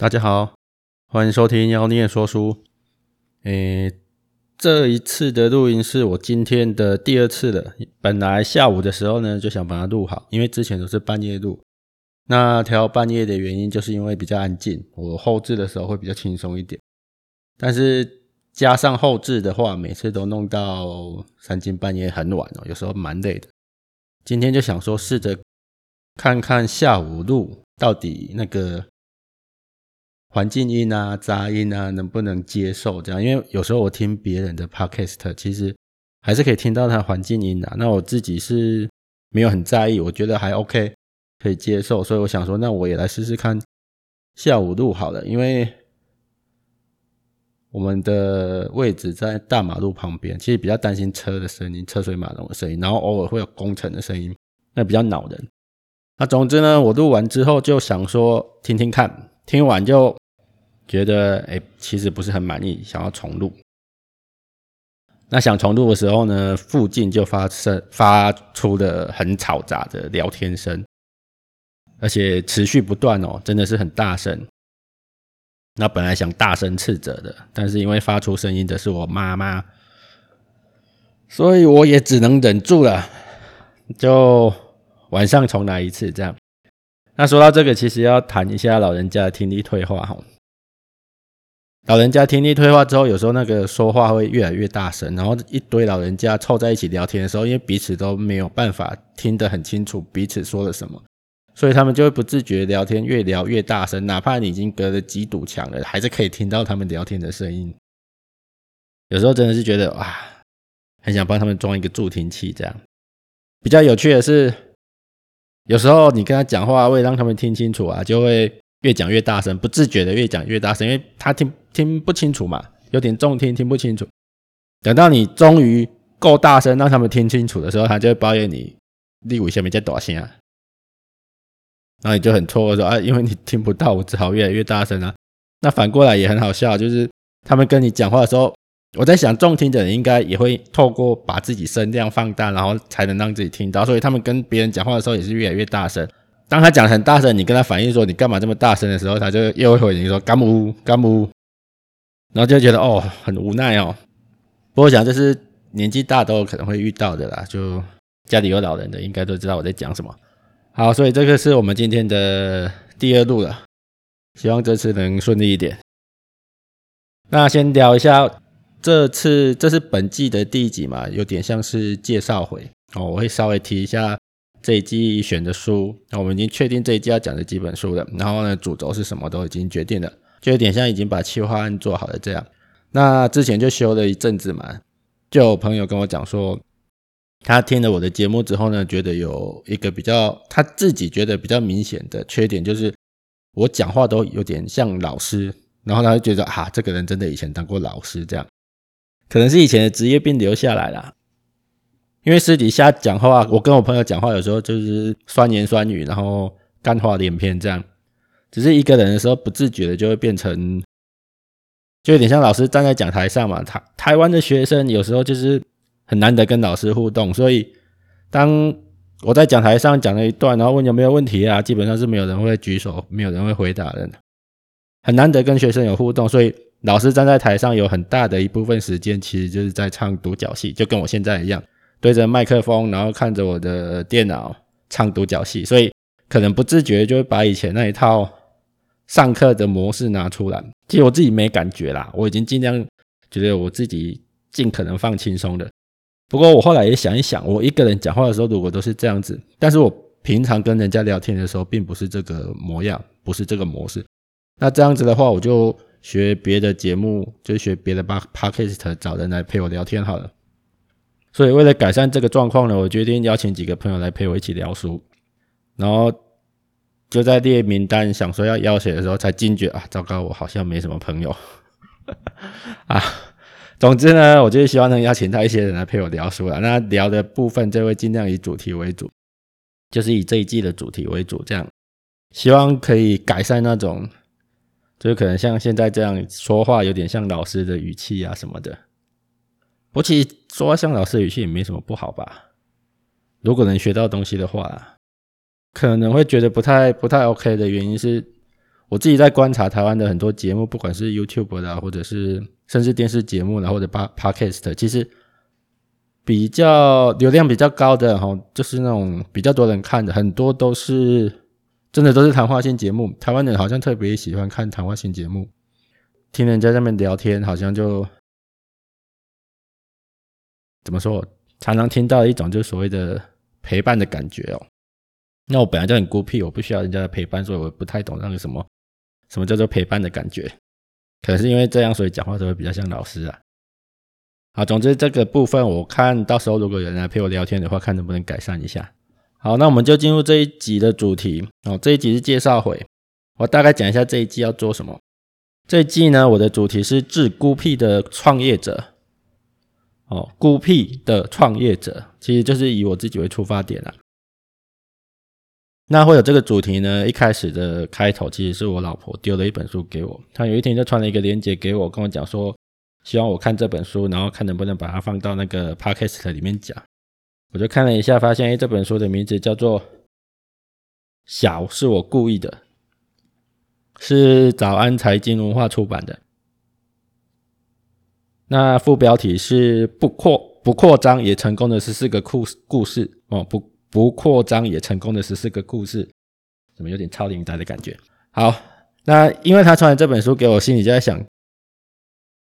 大家好，欢迎收听妖孽说书。诶，这一次的录音是我今天的第二次了。本来下午的时候呢，就想把它录好，因为之前都是半夜录。那调半夜的原因，就是因为比较安静，我后置的时候会比较轻松一点。但是加上后置的话，每次都弄到三更半夜很晚哦，有时候蛮累的。今天就想说，试着看看下午录到底那个。环境音啊、杂音啊，能不能接受这样？因为有时候我听别人的 podcast，其实还是可以听到它环境音的。那我自己是没有很在意，我觉得还 OK，可以接受。所以我想说，那我也来试试看下午录好了。因为我们的位置在大马路旁边，其实比较担心车的声音、车水马龙的声音，然后偶尔会有工程的声音，那比较恼人。那总之呢，我录完之后就想说听听看，听完就。觉得哎，其实不是很满意，想要重录。那想重录的时候呢，附近就发生发出了很嘈杂的聊天声，而且持续不断哦，真的是很大声。那本来想大声斥责的，但是因为发出声音的是我妈妈，所以我也只能忍住了，就晚上重来一次这样。那说到这个，其实要谈一下老人家的听力退化哈。老人家听力退化之后，有时候那个说话会越来越大声，然后一堆老人家凑在一起聊天的时候，因为彼此都没有办法听得很清楚彼此说了什么，所以他们就会不自觉聊天越聊越大声，哪怕你已经隔了几堵墙了，还是可以听到他们聊天的声音。有时候真的是觉得哇，很想帮他们装一个助听器这样。比较有趣的是，有时候你跟他讲话，为了让他们听清楚啊，就会。越讲越大声，不自觉的越讲越大声，因为他听听不清楚嘛，有点重听，听不清楚。等到你终于够大声，让他们听清楚的时候，他就会抱怨你，你为什么在大声啊？然后你就很错愕说啊，因为你听不到，我只好越来越大声啊。那反过来也很好笑，就是他们跟你讲话的时候，我在想，重听的人应该也会透过把自己声量放大，然后才能让自己听到，所以他们跟别人讲话的时候也是越来越大声。当他讲得很大声，你跟他反映说你干嘛这么大声的时候，他就又会回应说干不 干不，然后就觉得哦很无奈哦。不过我想这是年纪大都有可能会遇到的啦，就家里有老人的应该都知道我在讲什么。好，所以这个是我们今天的第二路了，希望这次能顺利一点。那先聊一下这次，这是本季的第一集嘛，有点像是介绍回哦，我会稍微提一下。这一季选的书，那我们已经确定这一季要讲的几本书了。然后呢，主轴是什么都已经决定了，就有点像已经把企划案做好了这样。那之前就修了一阵子嘛，就有朋友跟我讲说，他听了我的节目之后呢，觉得有一个比较他自己觉得比较明显的缺点，就是我讲话都有点像老师。然后他就觉得啊，这个人真的以前当过老师，这样可能是以前的职业病留下来了。因为私底下讲话，我跟我朋友讲话有时候就是酸言酸语，然后干话连篇这样。只是一个人的时候，不自觉的就会变成，就有点像老师站在讲台上嘛。台台湾的学生有时候就是很难得跟老师互动，所以当我在讲台上讲了一段，然后问有没有问题啊，基本上是没有人会举手，没有人会回答的。很难得跟学生有互动，所以老师站在台上有很大的一部分时间，其实就是在唱独角戏，就跟我现在一样。对着麦克风，然后看着我的电脑唱独角戏，所以可能不自觉就会把以前那一套上课的模式拿出来。其实我自己没感觉啦，我已经尽量觉得我自己尽可能放轻松的。不过我后来也想一想，我一个人讲话的时候如果都是这样子，但是我平常跟人家聊天的时候并不是这个模样，不是这个模式。那这样子的话，我就学别的节目，就学别的吧 podcast 找人来陪我聊天好了。所以为了改善这个状况呢，我决定邀请几个朋友来陪我一起聊书，然后就在列名单想说要邀谁的时候，才惊觉啊，糟糕，我好像没什么朋友 啊。总之呢，我就是希望能邀请到一些人来陪我聊书了。那聊的部分就会尽量以主题为主，就是以这一季的主题为主，这样希望可以改善那种，就是可能像现在这样说话有点像老师的语气啊什么的。我其实说话像老师语气也没什么不好吧？如果能学到东西的话，可能会觉得不太不太 OK 的原因是，我自己在观察台湾的很多节目，不管是 YouTube 的，或者是甚至电视节目，然后或者 Podcast，其实比较流量比较高的哈，就是那种比较多人看的，很多都是真的都是谈话性节目。台湾人好像特别喜欢看谈话性节目，听人家在那边聊天，好像就怎么说，常常听到一种就所谓的陪伴的感觉哦。那我本来就很孤僻，我不需要人家的陪伴，所以我不太懂那个什么。什么叫做陪伴的感觉？可能是因为这样，所以讲话都会比较像老师啊。好，总之这个部分，我看到时候如果有人来陪我聊天的话，看能不能改善一下。好，那我们就进入这一集的主题哦。这一集是介绍回，我大概讲一下这一季要做什么。这一季呢，我的主题是致孤僻的创业者。哦，孤僻的创业者，其实就是以我自己为出发点啊。那会有这个主题呢？一开始的开头其实是我老婆丢了一本书给我，她有一天就传了一个链接给我，跟我讲说希望我看这本书，然后看能不能把它放到那个 podcast 里面讲。我就看了一下，发现诶这本书的名字叫做《小是我故意的》，是早安财经文化出版的。那副标题是“不扩不扩张也成功的十四个故故事”哦不。不扩张也成功的十四个故事，怎么有点超龄呆的感觉？好，那因为他传这本书给我，心里就在想，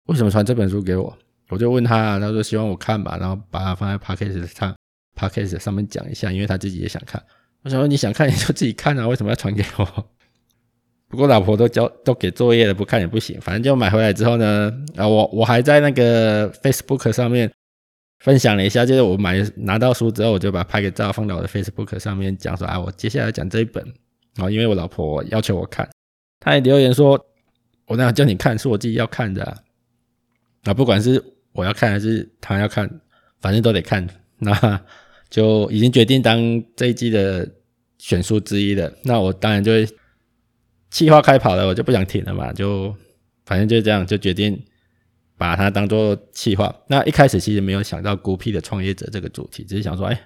为什么传这本书给我？我就问他，他说希望我看吧，然后把它放在 Podcast 上，Podcast 上面讲一下，因为他自己也想看。我想说你想看你就自己看啊，为什么要传给我？不过老婆都交都给作业了，不看也不行。反正就买回来之后呢，啊，我我还在那个 Facebook 上面。分享了一下，就是我买拿到书之后，我就把拍个照放到我的 Facebook 上面，讲说啊，我接下来讲这一本。然后因为我老婆要求我看，她也留言说，我那样叫你看，是我自己要看的啊。啊，不管是我要看还是她要看，反正都得看。那 就已经决定当这一季的选书之一了。那我当然就会计划开跑了，我就不想停了嘛，就反正就这样，就决定。把它当做企划，那一开始其实没有想到孤僻的创业者这个主题，只是想说，哎，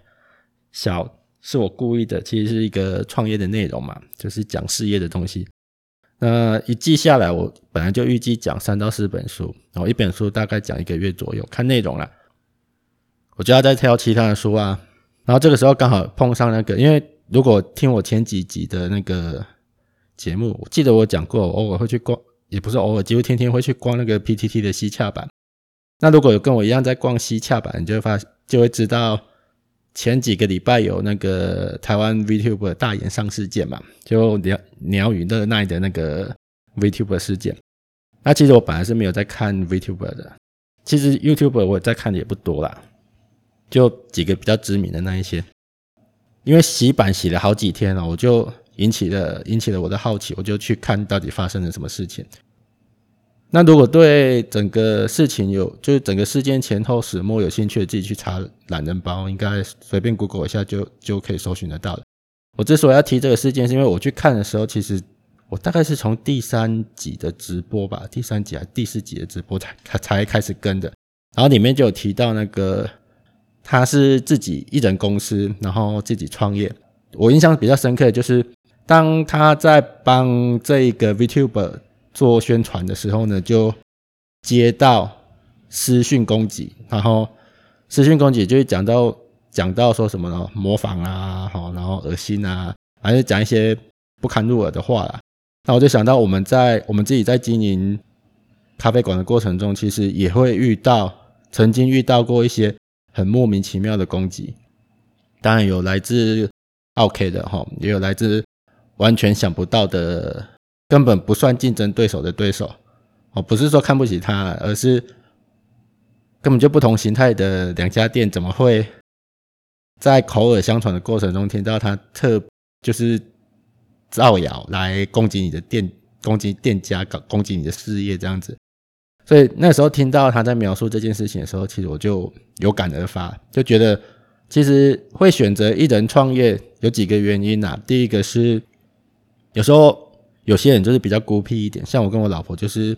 小是我故意的，其实是一个创业的内容嘛，就是讲事业的东西。那一季下来，我本来就预计讲三到四本书，然后一本书大概讲一个月左右，看内容啦。我就要再挑其他的书啊。然后这个时候刚好碰上那个，因为如果听我前几集的那个节目，我记得我讲过，偶尔会去逛。也不是偶尔，几乎天天会去逛那个 PTT 的西洽版。那如果有跟我一样在逛西洽版，你就会发就会知道前几个礼拜有那个台湾 VTuber 大炎上事件嘛，就鸟鸟与热奈的那个 VTuber 事件。那其实我本来是没有在看 VTuber 的，其实 YouTuber 我在看的也不多啦，就几个比较知名的那一些。因为洗版洗了好几天了，我就。引起了引起了我的好奇，我就去看到底发生了什么事情。那如果对整个事情有，就是整个事件前后始末有兴趣的，自己去查懒人包，应该随便 Google 一下就就可以搜寻得到了。我之所以要提这个事件，是因为我去看的时候，其实我大概是从第三集的直播吧，第三集还是第四集的直播才才开始跟的。然后里面就有提到那个他是自己一人公司，然后自己创业。我印象比较深刻的就是。当他在帮这个 VTuber 做宣传的时候呢，就接到私讯攻击，然后私讯攻击就会讲到讲到说什么呢？模仿啊，好，然后恶心啊，反正讲一些不堪入耳的话啦。那我就想到我们在我们自己在经营咖啡馆的过程中，其实也会遇到，曾经遇到过一些很莫名其妙的攻击。当然有来自 OK 的哈，也有来自。完全想不到的，根本不算竞争对手的对手，哦，不是说看不起他，而是根本就不同形态的两家店，怎么会在口耳相传的过程中听到他特就是造谣来攻击你的店，攻击店家，搞攻击你的事业这样子？所以那时候听到他在描述这件事情的时候，其实我就有感而发，就觉得其实会选择一人创业有几个原因、啊，第一个是。有时候有些人就是比较孤僻一点，像我跟我老婆就是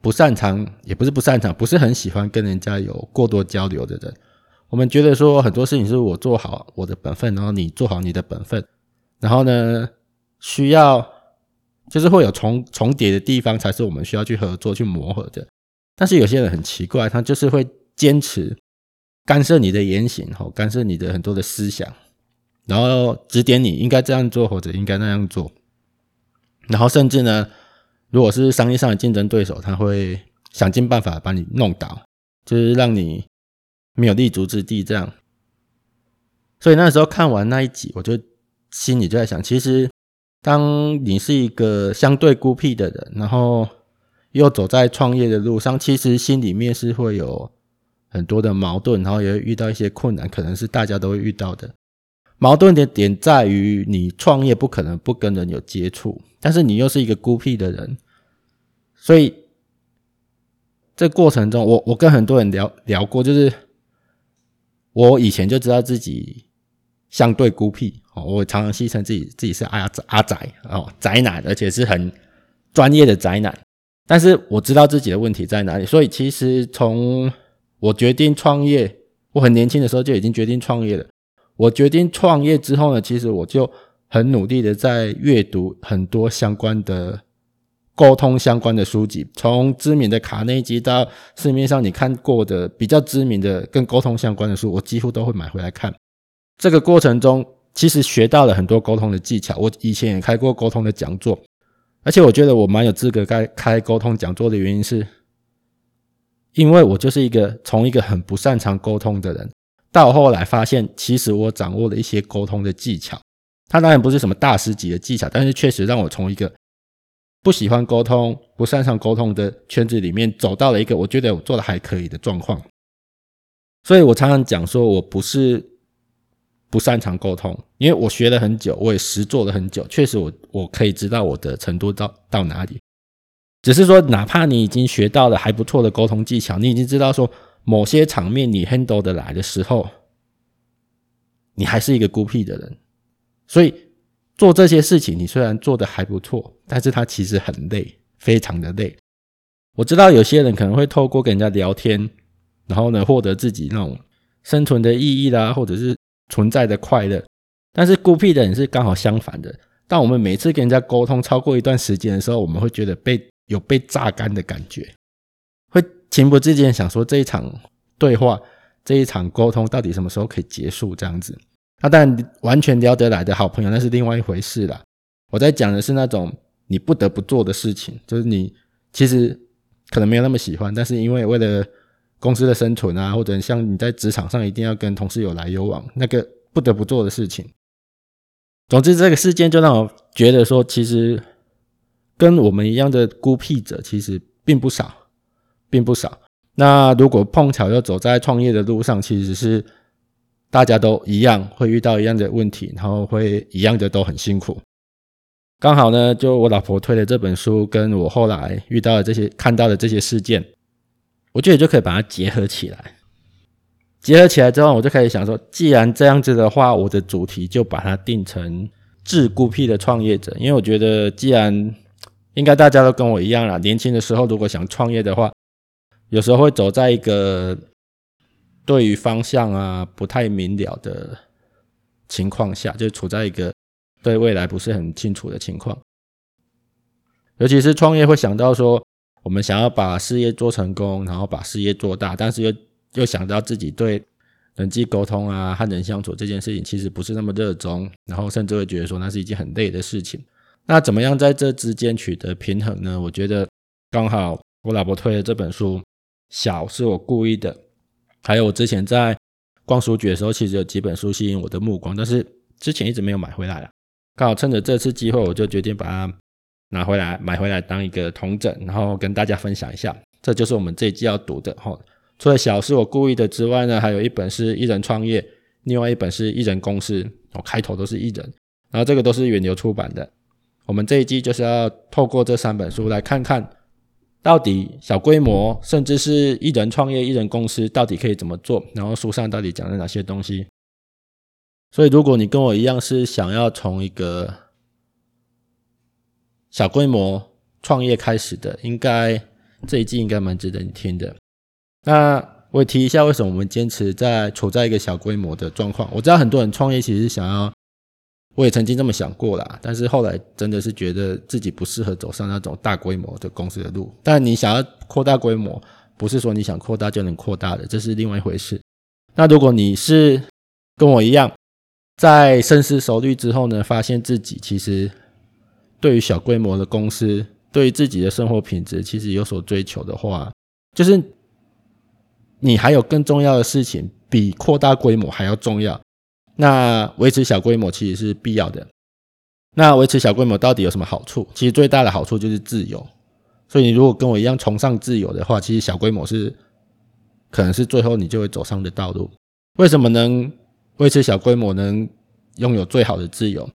不擅长，也不是不擅长，不是很喜欢跟人家有过多交流的人。我们觉得说很多事情是我做好我的本分，然后你做好你的本分，然后呢，需要就是会有重重叠的地方，才是我们需要去合作去磨合的。但是有些人很奇怪，他就是会坚持干涉你的言行，吼，干涉你的很多的思想，然后指点你应该这样做或者应该那样做，然后甚至呢，如果是商业上的竞争对手，他会想尽办法把你弄倒，就是让你没有立足之地，这样。所以那时候看完那一集，我就心里就在想，其实当你是一个相对孤僻的人，然后。又走在创业的路上，其实心里面是会有很多的矛盾，然后也会遇到一些困难，可能是大家都会遇到的。矛盾的点在于，你创业不可能不跟人有接触，但是你又是一个孤僻的人，所以这过程中，我我跟很多人聊聊过，就是我以前就知道自己相对孤僻，我常常戏称自己自己是阿阿宅哦，宅男，而且是很专业的宅男。但是我知道自己的问题在哪里，所以其实从我决定创业，我很年轻的时候就已经决定创业了。我决定创业之后呢，其实我就很努力的在阅读很多相关的沟通相关的书籍，从知名的卡内基到市面上你看过的比较知名的跟沟通相关的书，我几乎都会买回来看。这个过程中，其实学到了很多沟通的技巧。我以前也开过沟通的讲座。而且我觉得我蛮有资格开开沟通讲座的原因是，因为我就是一个从一个很不擅长沟通的人，到后来发现其实我掌握了一些沟通的技巧。它当然不是什么大师级的技巧，但是确实让我从一个不喜欢沟通、不擅长沟通的圈子里面走到了一个我觉得我做的还可以的状况。所以我常常讲说，我不是。不擅长沟通，因为我学了很久，我也实做了很久，确实我我可以知道我的程度到到哪里。只是说，哪怕你已经学到了还不错的沟通技巧，你已经知道说某些场面你 handle 得来的时候，你还是一个孤僻的人。所以做这些事情，你虽然做得还不错，但是它其实很累，非常的累。我知道有些人可能会透过跟人家聊天，然后呢，获得自己那种生存的意义啦，或者是。存在的快乐，但是孤僻的人是刚好相反的。当我们每次跟人家沟通超过一段时间的时候，我们会觉得被有被榨干的感觉，会情不自禁想说这一场对话、这一场沟通到底什么时候可以结束？这样子。那当然，完全聊得来的好朋友那是另外一回事啦。我在讲的是那种你不得不做的事情，就是你其实可能没有那么喜欢，但是因为为了公司的生存啊，或者像你在职场上一定要跟同事有来有往，那个不得不做的事情。总之，这个事件就让我觉得说，其实跟我们一样的孤僻者其实并不少，并不少。那如果碰巧又走在创业的路上，其实是大家都一样会遇到一样的问题，然后会一样的都很辛苦。刚好呢，就我老婆推的这本书，跟我后来遇到的这些看到的这些事件。我觉得就可以把它结合起来，结合起来之后，我就开始想说，既然这样子的话，我的主题就把它定成“致孤僻的创业者”，因为我觉得，既然应该大家都跟我一样啦，年轻的时候如果想创业的话，有时候会走在一个对于方向啊不太明了的情况下，就处在一个对未来不是很清楚的情况，尤其是创业会想到说。我们想要把事业做成功，然后把事业做大，但是又又想到自己对人际沟通啊、和人相处这件事情其实不是那么热衷，然后甚至会觉得说那是一件很累的事情。那怎么样在这之间取得平衡呢？我觉得刚好我老婆推的这本书，小是我故意的，还有我之前在逛书局的时候，其实有几本书吸引我的目光，但是之前一直没有买回来了。刚好趁着这次机会，我就决定把它。拿回来买回来当一个统整，然后跟大家分享一下。这就是我们这一季要读的哈。除了小是我故意的之外呢，还有一本是一人创业，另外一本是一人公司。哦，开头都是一人，然后这个都是远流出版的。我们这一季就是要透过这三本书来看看，到底小规模甚至是一人创业、一人公司到底可以怎么做，然后书上到底讲了哪些东西。所以，如果你跟我一样是想要从一个小规模创业开始的，应该这一季应该蛮值得你听的。那我也提一下，为什么我们坚持在处在一个小规模的状况？我知道很多人创业其实想要我也曾经这么想过啦，但是后来真的是觉得自己不适合走上那种大规模的公司的路。但你想要扩大规模，不是说你想扩大就能扩大的，这是另外一回事。那如果你是跟我一样，在深思熟虑之后呢，发现自己其实对于小规模的公司，对于自己的生活品质其实有所追求的话，就是你还有更重要的事情比扩大规模还要重要。那维持小规模其实是必要的。那维持小规模到底有什么好处？其实最大的好处就是自由。所以你如果跟我一样崇尚自由的话，其实小规模是可能是最后你就会走上的道路。为什么能维持小规模能拥有最好的自由？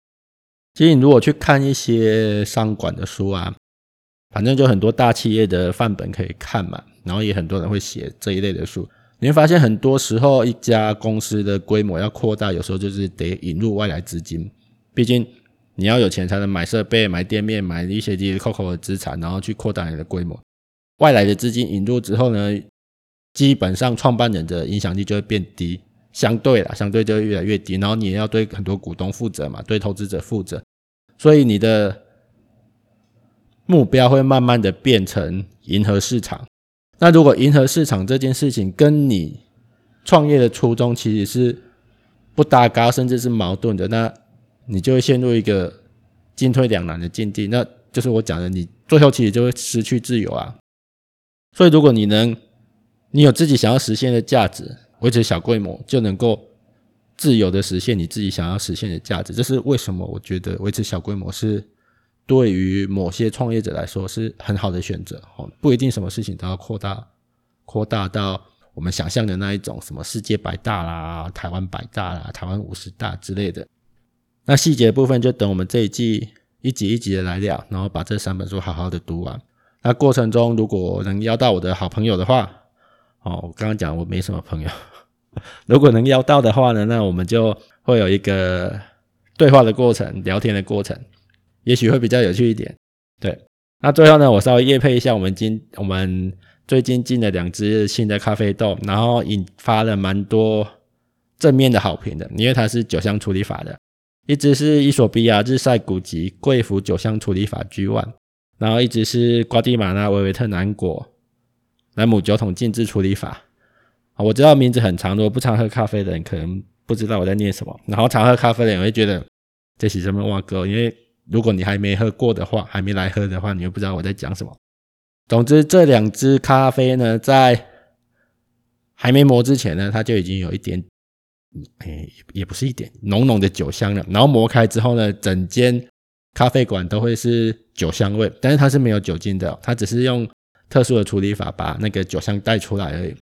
其实你如果去看一些商管的书啊，反正就很多大企业的范本可以看嘛，然后也很多人会写这一类的书。你会发现，很多时候一家公司的规模要扩大，有时候就是得引入外来资金。毕竟你要有钱才能买设备、买店面、买一些滴滴扣扣的资产，然后去扩大你的规模。外来的资金引入之后呢，基本上创办人的影响力就会变低，相对啦，相对就会越来越低。然后你也要对很多股东负责嘛，对投资者负责，所以你的目标会慢慢的变成迎合市场。那如果迎合市场这件事情跟你创业的初衷其实是不搭嘎，甚至是矛盾的，那你就会陷入一个进退两难的境地。那就是我讲的，你最后其实就会失去自由啊。所以，如果你能，你有自己想要实现的价值，维持小规模就能够自由的实现你自己想要实现的价值。这是为什么？我觉得维持小规模是。对于某些创业者来说是很好的选择哦，不一定什么事情都要扩大，扩大到我们想象的那一种什么世界百大啦、台湾百大啦、台湾五十大之类的。那细节部分就等我们这一季一集一集的来聊，然后把这三本书好好的读完。那过程中如果能邀到我的好朋友的话，哦，我刚刚讲我没什么朋友，如果能邀到的话呢，那我们就会有一个对话的过程，聊天的过程。也许会比较有趣一点，对。那最后呢，我稍微业配一下，我们今我们最近进了两只新的咖啡豆，然后引发了蛮多正面的好评的，因为它是酒香处理法的。一只是伊索比亚日晒古籍贵腐酒香处理法 G One 然后一只是瓜地马拉维维特南果莱姆酒桶静置处理法。我知道名字很长，如果不常喝咖啡的人可能不知道我在念什么，然后常喝咖啡的人会觉得这是什么哇哥，因为。如果你还没喝过的话，还没来喝的话，你又不知道我在讲什么。总之，这两支咖啡呢，在还没磨之前呢，它就已经有一点，哎，也不是一点浓浓的酒香了。然后磨开之后呢，整间咖啡馆都会是酒香味，但是它是没有酒精的，它只是用特殊的处理法把那个酒香带出来而已。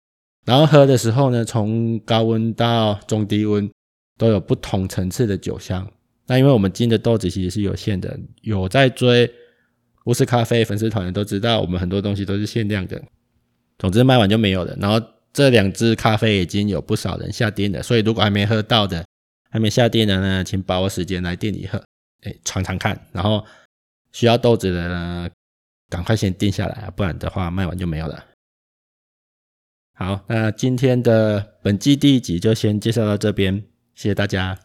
然后喝的时候呢，从高温到中低温都有不同层次的酒香。那因为我们进的豆子其实是有限的，有在追乌斯咖啡粉丝团的都知道，我们很多东西都是限量的。总之卖完就没有了。然后这两支咖啡已经有不少人下订了，所以如果还没喝到的，还没下订的呢，请把握时间来店里喝，哎，尝尝看。然后需要豆子的呢，赶快先订下来，不然的话卖完就没有了。好，那今天的本季第一集就先介绍到这边，谢谢大家。